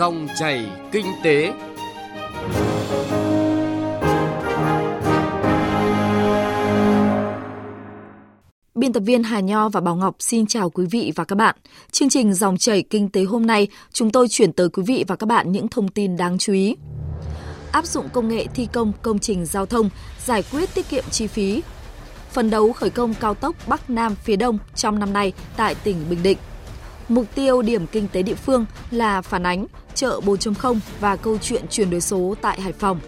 Dòng chảy kinh tế. Biên tập viên Hà Nho và Bảo Ngọc xin chào quý vị và các bạn. Chương trình Dòng chảy kinh tế hôm nay, chúng tôi chuyển tới quý vị và các bạn những thông tin đáng chú ý. Áp dụng công nghệ thi công công trình giao thông, giải quyết tiết kiệm chi phí. Phần đấu khởi công cao tốc Bắc Nam phía Đông trong năm nay tại tỉnh Bình Định. Mục tiêu điểm kinh tế địa phương là phản ánh chợ 4.0 và câu chuyện chuyển đổi số tại Hải Phòng.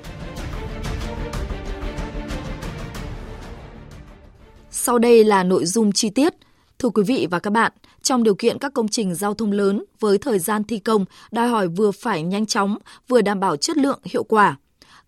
Sau đây là nội dung chi tiết. Thưa quý vị và các bạn, trong điều kiện các công trình giao thông lớn với thời gian thi công đòi hỏi vừa phải nhanh chóng, vừa đảm bảo chất lượng, hiệu quả.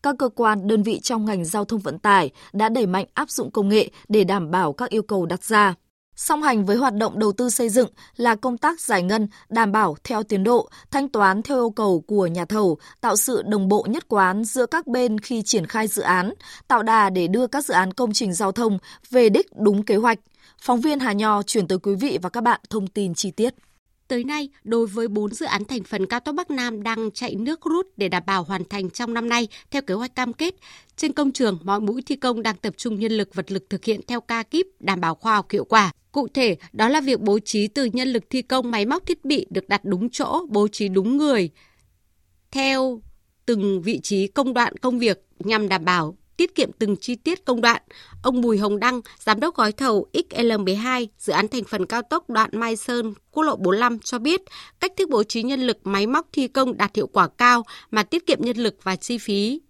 Các cơ quan, đơn vị trong ngành giao thông vận tải đã đẩy mạnh áp dụng công nghệ để đảm bảo các yêu cầu đặt ra. Song hành với hoạt động đầu tư xây dựng là công tác giải ngân đảm bảo theo tiến độ, thanh toán theo yêu cầu của nhà thầu, tạo sự đồng bộ nhất quán giữa các bên khi triển khai dự án, tạo đà để đưa các dự án công trình giao thông về đích đúng kế hoạch. Phóng viên Hà Nho chuyển tới quý vị và các bạn thông tin chi tiết. Tới nay, đối với 4 dự án thành phần cao tốc Bắc Nam đang chạy nước rút để đảm bảo hoàn thành trong năm nay theo kế hoạch cam kết, trên công trường, mọi mũi thi công đang tập trung nhân lực vật lực thực hiện theo ca kíp, đảm bảo khoa học hiệu quả. Cụ thể, đó là việc bố trí từ nhân lực thi công máy móc thiết bị được đặt đúng chỗ, bố trí đúng người, theo từng vị trí công đoạn công việc nhằm đảm bảo tiết kiệm từng chi tiết công đoạn. Ông Bùi Hồng Đăng, giám đốc gói thầu XL12, dự án thành phần cao tốc đoạn Mai Sơn, quốc lộ 45 cho biết, cách thức bố trí nhân lực máy móc thi công đạt hiệu quả cao mà tiết kiệm nhân lực và chi phí.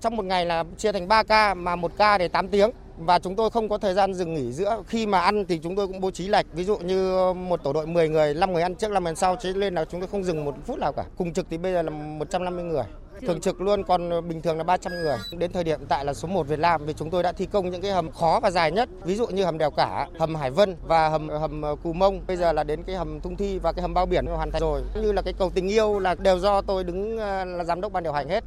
Trong một ngày là chia thành 3 ca mà một ca để 8 tiếng và chúng tôi không có thời gian dừng nghỉ giữa khi mà ăn thì chúng tôi cũng bố trí lệch ví dụ như một tổ đội 10 người 5 người ăn trước 5 người ăn sau chứ lên là chúng tôi không dừng một phút nào cả. Cùng trực thì bây giờ là 150 người. Thường trực luôn còn bình thường là 300 người. Đến thời điểm tại là số 1 Việt Nam vì chúng tôi đã thi công những cái hầm khó và dài nhất. Ví dụ như hầm đèo cả hầm Hải Vân và hầm hầm Cù Mông. Bây giờ là đến cái hầm Tung Thi và cái hầm bao biển hoàn thành rồi. Như là cái cầu tình yêu là đều do tôi đứng ờ, là giám đốc ban điều hành hết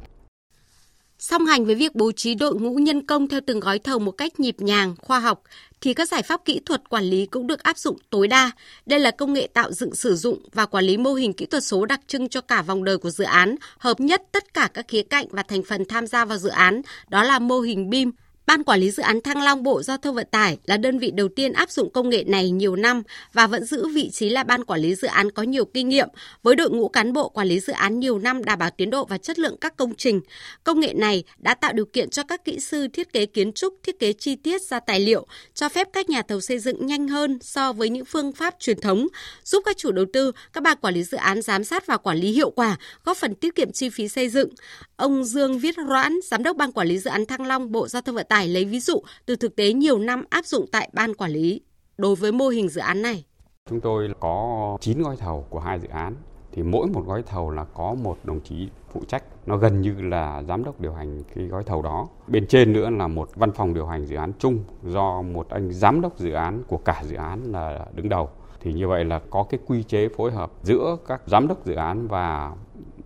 Song hành với việc bố trí đội ngũ nhân công theo từng gói thầu một cách nhịp nhàng, khoa học, thì các giải pháp kỹ thuật quản lý cũng được áp dụng tối đa. Đây là công nghệ tạo dựng sử dụng và quản lý mô hình kỹ thuật số đặc trưng cho cả vòng đời của dự án, hợp nhất tất cả các khía cạnh và thành phần tham gia vào dự án, đó là mô hình BIM, Ban Quản lý Dự án Thăng Long Bộ Giao thông Vận tải là đơn vị đầu tiên áp dụng công nghệ này nhiều năm và vẫn giữ vị trí là Ban Quản lý Dự án có nhiều kinh nghiệm với đội ngũ cán bộ quản lý dự án nhiều năm đảm bảo tiến độ và chất lượng các công trình. Công nghệ này đã tạo điều kiện cho các kỹ sư thiết kế kiến trúc, thiết kế chi tiết ra tài liệu, cho phép các nhà thầu xây dựng nhanh hơn so với những phương pháp truyền thống, giúp các chủ đầu tư, các ban quản lý dự án giám sát và quản lý hiệu quả, góp phần tiết kiệm chi phí xây dựng. Ông Dương Viết Roãn, Giám đốc Ban Quản lý Dự án Thăng Long, Bộ Giao thông Vận tải lấy ví dụ từ thực tế nhiều năm áp dụng tại Ban Quản lý. Đối với mô hình dự án này. Chúng tôi có 9 gói thầu của hai dự án. Thì mỗi một gói thầu là có một đồng chí phụ trách. Nó gần như là giám đốc điều hành cái gói thầu đó. Bên trên nữa là một văn phòng điều hành dự án chung do một anh giám đốc dự án của cả dự án là đứng đầu. Thì như vậy là có cái quy chế phối hợp giữa các giám đốc dự án và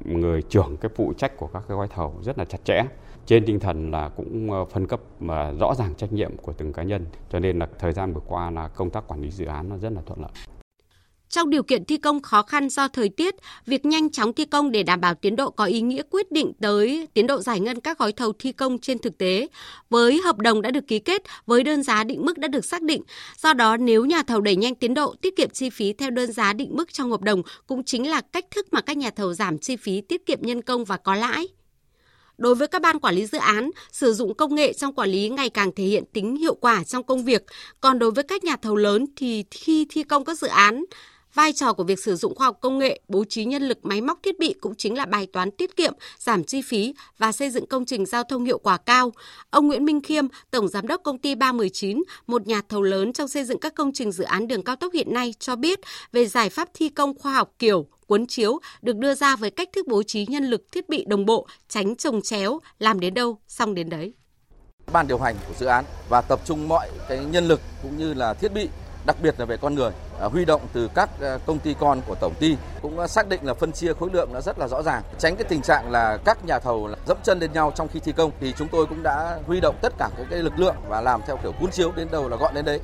người trưởng cái phụ trách của các cái gói thầu rất là chặt chẽ trên tinh thần là cũng ờ, phân cấp mà rõ ràng trách nhiệm của từng cá nhân cho nên là thời gian vừa qua là công tác quản lý dự án nó rất là thuận lợi. Trong điều kiện thi công khó khăn do thời tiết, việc nhanh chóng thi công để đảm bảo tiến độ có ý nghĩa quyết định tới tiến độ giải ngân các gói thầu thi công trên thực tế. Với hợp đồng đã được ký kết, với đơn giá định mức đã được xác định. Do đó, nếu nhà thầu đẩy nhanh tiến độ, tiết kiệm chi phí theo đơn giá định mức trong hợp đồng cũng chính là cách thức mà các nhà thầu giảm chi phí, tiết kiệm nhân công và có lãi. Đối với các ban quản lý dự án, sử dụng công nghệ trong quản lý ngày càng thể hiện tính hiệu quả trong công việc. Còn đối với các nhà thầu lớn thì khi thi công các dự án, Vai trò của việc sử dụng khoa học công nghệ, bố trí nhân lực máy móc thiết bị cũng chính là bài toán tiết kiệm, giảm chi phí và xây dựng công trình giao thông hiệu quả cao. Ông Nguyễn Minh Khiêm, Tổng Giám đốc Công ty 319, một nhà thầu lớn trong xây dựng các công trình dự án đường cao tốc hiện nay cho biết về giải pháp thi công khoa học kiểu cuốn chiếu được đưa ra với cách thức bố trí nhân lực thiết bị đồng bộ, tránh trồng chéo, làm đến đâu xong đến đấy. Ban điều hành của dự án và tập trung mọi cái nhân lực cũng như là thiết bị đặc biệt là về con người à, huy động từ các à, công ty con của tổng ty cũng à, xác định là phân chia khối lượng nó rất là rõ ràng, tránh cái tình trạng là các nhà thầu dẫm chân lên nhau trong khi thi công thì chúng tôi cũng đã huy động tất cả các cái lực lượng và làm theo kiểu cuốn chiếu đến đâu là gọn đến đấy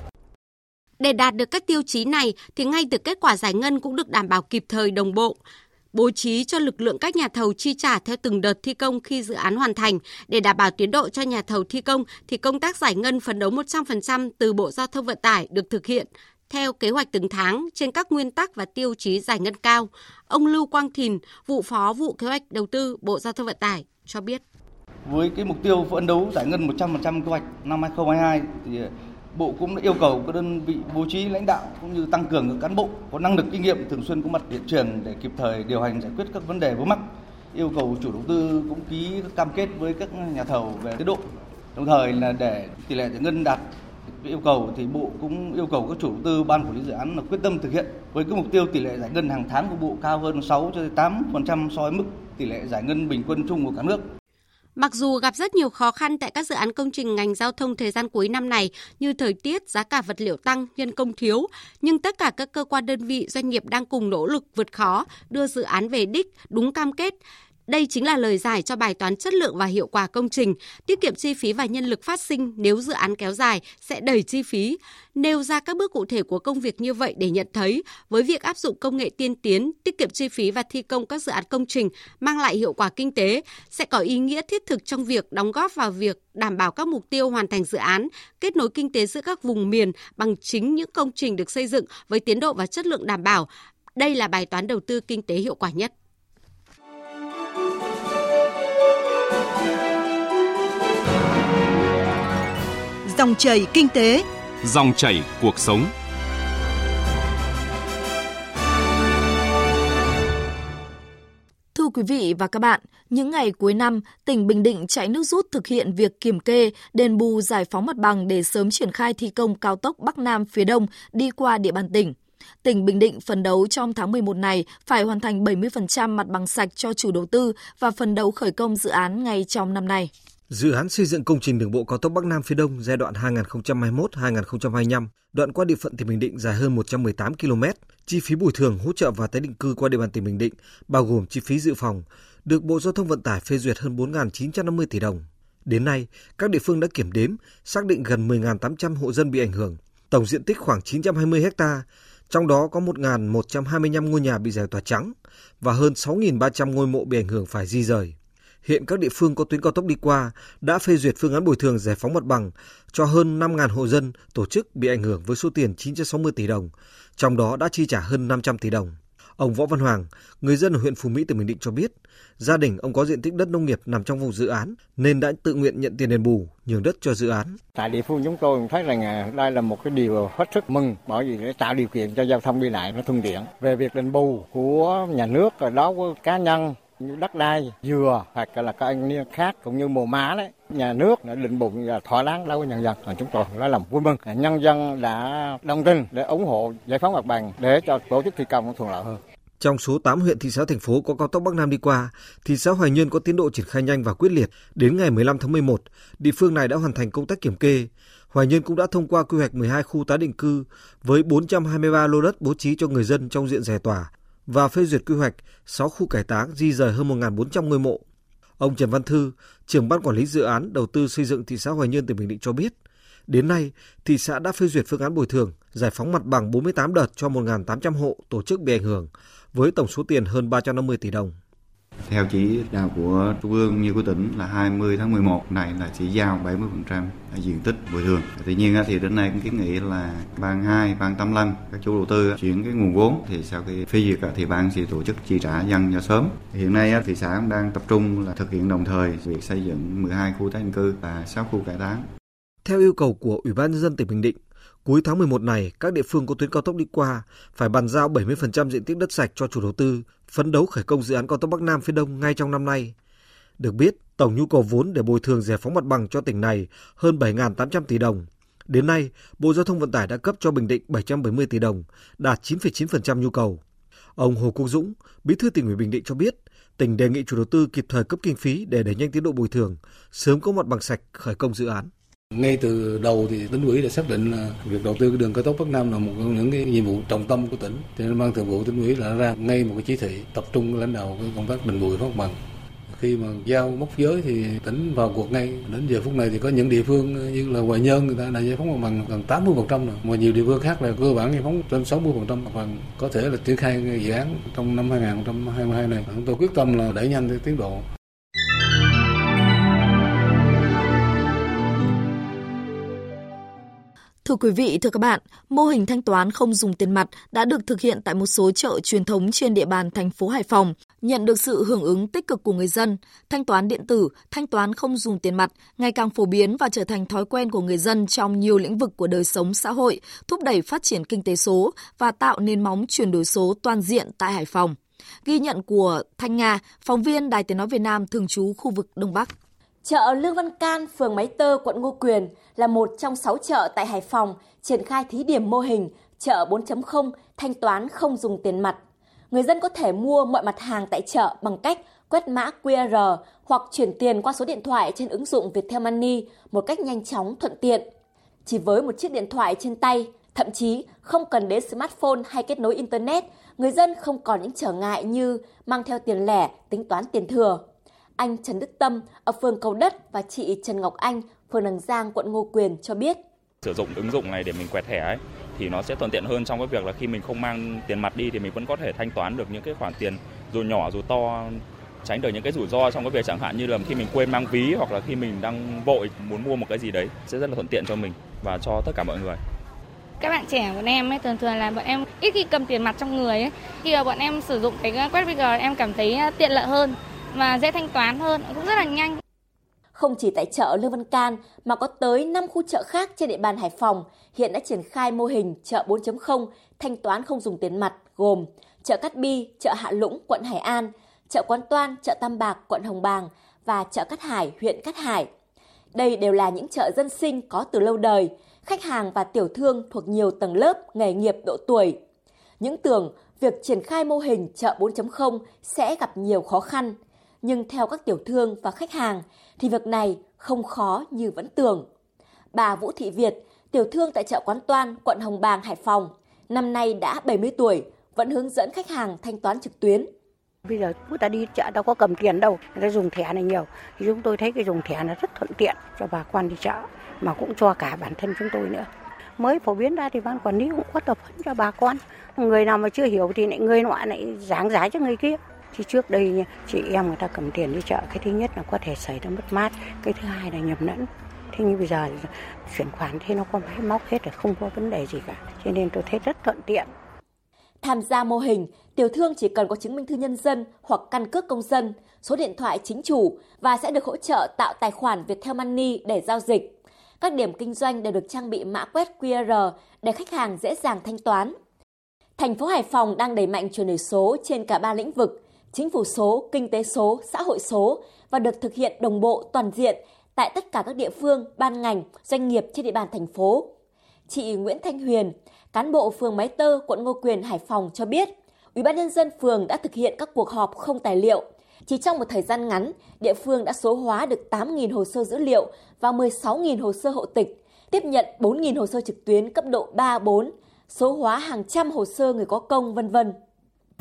để đạt được các tiêu chí này thì ngay từ kết quả giải ngân cũng được đảm bảo kịp thời, đồng bộ bố trí cho lực lượng các nhà thầu chi trả theo từng đợt thi công khi dự án hoàn thành để đảm bảo tiến độ cho nhà thầu thi công thì công tác giải ngân phấn đấu 100% từ Bộ Giao thông Vận tải được thực hiện theo kế hoạch từng tháng trên các nguyên tắc và tiêu chí giải ngân cao. Ông Lưu Quang Thìn, vụ phó vụ kế hoạch đầu tư Bộ Giao thông Vận tải cho biết. Với cái mục tiêu phấn đấu giải ngân 100% kế hoạch năm 2022 thì Bộ cũng yêu cầu các đơn vị bố trí lãnh đạo cũng như tăng cường các cán bộ có năng lực kinh nghiệm thường xuyên có mặt hiện trường để kịp thời điều hành giải quyết các vấn đề vướng mắc. Yêu cầu chủ đầu tư cũng ký cam kết với các nhà thầu về tiến độ. Đồng thời là để tỷ lệ giải ngân đạt yêu cầu thì Bộ cũng yêu cầu các chủ đầu tư, ban quản lý dự án là quyết tâm thực hiện với cái mục tiêu tỷ lệ giải ngân hàng tháng của Bộ cao hơn 6 cho 8% so với mức tỷ lệ giải ngân bình quân chung của cả nước. Mặc dù gặp rất nhiều khó khăn tại các dự án công trình ngành giao thông thời gian cuối năm này như thời tiết, giá cả vật liệu tăng, nhân công thiếu, nhưng tất cả các cơ quan đơn vị doanh nghiệp đang cùng nỗ lực vượt khó, đưa dự án về đích đúng cam kết đây chính là lời giải cho bài toán chất lượng và hiệu quả công trình, tiết kiệm chi phí và nhân lực phát sinh nếu dự án kéo dài sẽ đẩy chi phí. Nêu ra các bước cụ thể của công việc như vậy để nhận thấy, với việc áp dụng công nghệ tiên tiến, tiết kiệm chi phí và thi công các dự án công trình mang lại hiệu quả kinh tế sẽ có ý nghĩa thiết thực trong việc đóng góp vào việc đảm bảo các mục tiêu hoàn thành dự án, kết nối kinh tế giữa các vùng miền bằng chính những công trình được xây dựng với tiến độ và chất lượng đảm bảo. Đây là bài toán đầu tư kinh tế hiệu quả nhất. Dòng chảy kinh tế, dòng chảy cuộc sống. Thưa quý vị và các bạn, những ngày cuối năm, tỉnh Bình Định chạy nước rút thực hiện việc kiểm kê, đền bù giải phóng mặt bằng để sớm triển khai thi công cao tốc Bắc Nam phía Đông đi qua địa bàn tỉnh. Tỉnh Bình Định phấn đấu trong tháng 11 này phải hoàn thành 70% mặt bằng sạch cho chủ đầu tư và phấn đấu khởi công dự án ngay trong năm nay. Dự án xây dựng công trình đường bộ cao tốc Bắc Nam phía Đông giai đoạn 2021-2025, đoạn qua địa phận tỉnh Bình Định dài hơn 118 km, chi phí bồi thường hỗ trợ và tái định cư qua địa bàn tỉnh Bình Định, bao gồm chi phí dự phòng, được Bộ Giao thông Vận tải phê duyệt hơn 4.950 tỷ đồng. Đến nay, các địa phương đã kiểm đếm, xác định gần 10.800 hộ dân bị ảnh hưởng, tổng diện tích khoảng 920 ha, trong đó có 1.125 ngôi nhà bị giải tỏa trắng và hơn 6.300 ngôi mộ bị ảnh hưởng phải di rời hiện các địa phương có tuyến cao tốc đi qua đã phê duyệt phương án bồi thường giải phóng mặt bằng cho hơn 5.000 hộ dân tổ chức bị ảnh hưởng với số tiền 960 tỷ đồng, trong đó đã chi trả hơn 500 tỷ đồng. Ông Võ Văn Hoàng, người dân ở huyện Phú Mỹ tỉnh Bình Định cho biết, gia đình ông có diện tích đất nông nghiệp nằm trong vùng dự án nên đã tự nguyện nhận tiền đền bù, nhường đất cho dự án. Tại địa phương chúng tôi thấy rằng à, đây là một cái điều hết sức mừng bởi vì để tạo điều kiện cho giao thông đi lại nó thuận tiện. Về việc đền bù của nhà nước ở đó của cá nhân như đất đai dừa hoặc là các anh niên khác cũng như mùa má đấy nhà nước đã định bụng và thỏa đáng đối với nhân dân chúng tôi rất là vui mừng nhân dân đã đồng tình để ủng hộ giải phóng mặt bằng để cho tổ chức thi công thuận lợi hơn trong số 8 huyện thị xã thành phố có cao tốc Bắc Nam đi qua, thị xã Hoài Nhơn có tiến độ triển khai nhanh và quyết liệt. Đến ngày 15 tháng 11, địa phương này đã hoàn thành công tác kiểm kê. Hoài Nhơn cũng đã thông qua quy hoạch 12 khu tái định cư với 423 lô đất bố trí cho người dân trong diện giải tỏa và phê duyệt quy hoạch 6 khu cải táng di rời hơn 1.400 ngôi mộ. Ông Trần Văn Thư, trưởng ban quản lý dự án đầu tư xây dựng thị xã Hoài Nhơn tỉnh Bình Định cho biết, đến nay thị xã đã phê duyệt phương án bồi thường, giải phóng mặt bằng 48 đợt cho 1.800 hộ tổ chức bị ảnh hưởng với tổng số tiền hơn 350 tỷ đồng. Theo chỉ đạo của Trung ương như của tỉnh là 20 tháng 11 này là chỉ giao 70% diện tích bồi thường. Tuy nhiên thì đến nay cũng kiến nghị là ban 2, ban 85 các chủ đầu tư chuyển cái nguồn vốn thì sau khi phê duyệt thì ban sẽ tổ chức chi trả dân cho sớm. Hiện nay thị xã cũng đang tập trung là thực hiện đồng thời việc xây dựng 12 khu tái định cư và 6 khu cải táng. Theo yêu cầu của Ủy ban nhân dân tỉnh Bình Định, Cuối tháng 11 này, các địa phương có tuyến cao tốc đi qua phải bàn giao 70% diện tích đất sạch cho chủ đầu tư, phấn đấu khởi công dự án cao tốc Bắc Nam phía Đông ngay trong năm nay. Được biết, tổng nhu cầu vốn để bồi thường giải phóng mặt bằng cho tỉnh này hơn 7.800 tỷ đồng. Đến nay, Bộ Giao thông Vận tải đã cấp cho Bình Định 770 tỷ đồng, đạt 9,9% nhu cầu. Ông Hồ Quốc Dũng, Bí thư tỉnh ủy Bình Định cho biết, tỉnh đề nghị chủ đầu tư kịp thời cấp kinh phí để đẩy nhanh tiến độ bồi thường, sớm có mặt bằng sạch khởi công dự án. Ngay từ đầu thì tỉnh ủy đã xác định là việc đầu tư cái đường cao tốc Bắc Nam là một trong những cái nhiệm vụ trọng tâm của tỉnh. Cho nên ban thường vụ tỉnh ủy đã ra ngay một cái chỉ thị tập trung lãnh đạo cái công tác bình bùi phát bằng. Khi mà giao mốc giới thì tỉnh vào cuộc ngay. Đến giờ phút này thì có những địa phương như là Hoài Nhơn người ta đã giải phóng mặt bằng gần 80 phần trăm rồi. Mà nhiều địa phương khác là cơ bản giải phóng trên 60 phần trăm mặt bằng. Có thể là triển khai dự án trong năm 2022 này. Chúng tôi quyết tâm là đẩy nhanh tiến độ. Thưa quý vị, thưa các bạn, mô hình thanh toán không dùng tiền mặt đã được thực hiện tại một số chợ truyền thống trên địa bàn thành phố Hải Phòng, nhận được sự hưởng ứng tích cực của người dân. Thanh toán điện tử, thanh toán không dùng tiền mặt ngày càng phổ biến và trở thành thói quen của người dân trong nhiều lĩnh vực của đời sống xã hội, thúc đẩy phát triển kinh tế số và tạo nền móng chuyển đổi số toàn diện tại Hải Phòng. Ghi nhận của Thanh Nga, phóng viên Đài Tiếng Nói Việt Nam thường trú khu vực Đông Bắc. Chợ Lương Văn Can, phường Máy Tơ, quận Ngô Quyền là một trong 6 chợ tại Hải Phòng triển khai thí điểm mô hình chợ 4.0 thanh toán không dùng tiền mặt. Người dân có thể mua mọi mặt hàng tại chợ bằng cách quét mã QR hoặc chuyển tiền qua số điện thoại trên ứng dụng Viettel Money một cách nhanh chóng thuận tiện. Chỉ với một chiếc điện thoại trên tay, thậm chí không cần đến smartphone hay kết nối Internet, người dân không còn những trở ngại như mang theo tiền lẻ, tính toán tiền thừa. Anh Trần Đức Tâm ở phường Cầu Đất và chị Trần Ngọc Anh, phường Đằng Giang, quận Ngô Quyền cho biết. Sử dụng ứng dụng này để mình quẹt thẻ ấy thì nó sẽ thuận tiện hơn trong cái việc là khi mình không mang tiền mặt đi thì mình vẫn có thể thanh toán được những cái khoản tiền dù nhỏ dù to tránh được những cái rủi ro trong cái việc chẳng hạn như là khi mình quên mang ví hoặc là khi mình đang vội muốn mua một cái gì đấy sẽ rất là thuận tiện cho mình và cho tất cả mọi người. Các bạn trẻ của em ấy thường thường là bọn em ít khi cầm tiền mặt trong người ấy. Khi mà bọn em sử dụng cái quét QR em cảm thấy tiện lợi hơn và dễ thanh toán hơn, cũng rất là nhanh. Không chỉ tại chợ Lương Văn Can mà có tới 5 khu chợ khác trên địa bàn Hải Phòng hiện đã triển khai mô hình chợ 4.0 thanh toán không dùng tiền mặt gồm chợ Cát Bi, chợ Hạ Lũng, quận Hải An, chợ Quán Toan, chợ Tam Bạc, quận Hồng Bàng và chợ Cát Hải, huyện Cát Hải. Đây đều là những chợ dân sinh có từ lâu đời, khách hàng và tiểu thương thuộc nhiều tầng lớp, nghề nghiệp, độ tuổi. Những tưởng việc triển khai mô hình chợ 4.0 sẽ gặp nhiều khó khăn, nhưng theo các tiểu thương và khách hàng thì việc này không khó như vẫn tưởng. Bà Vũ Thị Việt, tiểu thương tại chợ Quán Toan, quận Hồng Bàng, Hải Phòng, năm nay đã 70 tuổi, vẫn hướng dẫn khách hàng thanh toán trực tuyến. Bây giờ người ta đi chợ đâu có cầm tiền đâu, người ta dùng thẻ này nhiều. Thì chúng tôi thấy cái dùng thẻ nó rất thuận tiện cho bà quan đi chợ, mà cũng cho cả bản thân chúng tôi nữa. Mới phổ biến ra thì ban quản lý cũng có tập huấn cho bà con. Người nào mà chưa hiểu thì lại người nọ lại giảng giải cho người kia. Chứ trước đây chị em người ta cầm tiền đi chợ, cái thứ nhất là có thể xảy ra mất mát, cái thứ hai là nhầm lẫn. Thế nhưng bây giờ chuyển khoản thế nó có máy móc hết rồi, không có vấn đề gì cả. Cho nên tôi thấy rất thuận tiện. Tham gia mô hình, tiểu thương chỉ cần có chứng minh thư nhân dân hoặc căn cước công dân, số điện thoại chính chủ và sẽ được hỗ trợ tạo tài khoản Viettel Money để giao dịch. Các điểm kinh doanh đều được trang bị mã quét QR để khách hàng dễ dàng thanh toán. Thành phố Hải Phòng đang đẩy mạnh chuyển đổi số trên cả ba lĩnh vực, chính phủ số, kinh tế số, xã hội số và được thực hiện đồng bộ toàn diện tại tất cả các địa phương, ban ngành, doanh nghiệp trên địa bàn thành phố. Chị Nguyễn Thanh Huyền, cán bộ phường Máy Tơ, quận Ngô Quyền, Hải Phòng cho biết, Ủy ban nhân dân phường đã thực hiện các cuộc họp không tài liệu. Chỉ trong một thời gian ngắn, địa phương đã số hóa được 8.000 hồ sơ dữ liệu và 16.000 hồ sơ hộ tịch, tiếp nhận 4.000 hồ sơ trực tuyến cấp độ 3, 4, số hóa hàng trăm hồ sơ người có công, vân vân.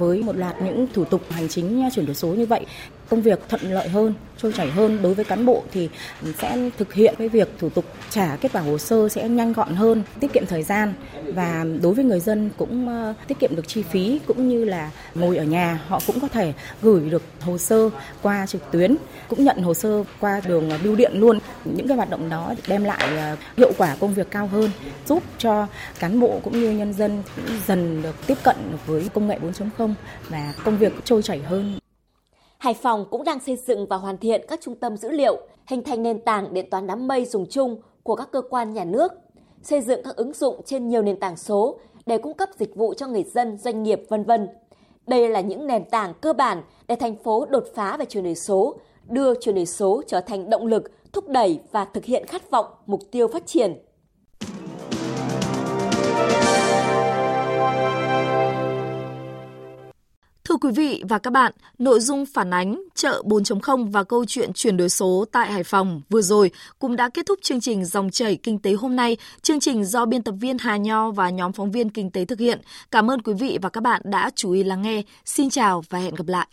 Với một loạt những thủ tục hành chính chuyển đổi số như vậy, công việc thuận lợi hơn, trôi chảy hơn đối với cán bộ thì sẽ thực hiện cái việc thủ tục trả kết quả hồ sơ sẽ nhanh gọn hơn, tiết kiệm thời gian và đối với người dân cũng ờ, tiết kiệm được chi phí cũng như là ngồi ở nhà họ cũng có thể gửi được hồ sơ qua trực tuyến, cũng nhận hồ sơ qua đường bưu điện luôn. Những cái hoạt động đó đem lại ờ, hiệu quả công việc cao hơn, giúp cho cán bộ cũng như nhân dân dần được tiếp cận với công nghệ 4.0 và công việc trôi chảy hơn. Hải Phòng cũng đang xây dựng và hoàn thiện các trung tâm dữ liệu, hình thành nền tảng điện toán đám mây dùng chung của các cơ quan nhà nước, xây dựng các ứng dụng trên nhiều nền tảng số để cung cấp dịch vụ cho người dân, doanh nghiệp, vân vân. Đây là những nền tảng cơ bản để thành phố đột phá về chuyển đổi số, đưa chuyển đổi số trở thành động lực thúc đẩy và thực hiện khát vọng mục tiêu phát triển. Quý vị và các bạn, nội dung phản ánh chợ 4.0 và câu chuyện chuyển đổi số tại Hải Phòng vừa rồi cũng đã kết thúc chương trình Dòng chảy kinh tế hôm nay. Chương trình do biên tập viên Hà Nho và nhóm phóng viên kinh tế thực hiện. Cảm ơn quý vị và các bạn đã chú ý lắng nghe. Xin chào và hẹn gặp lại.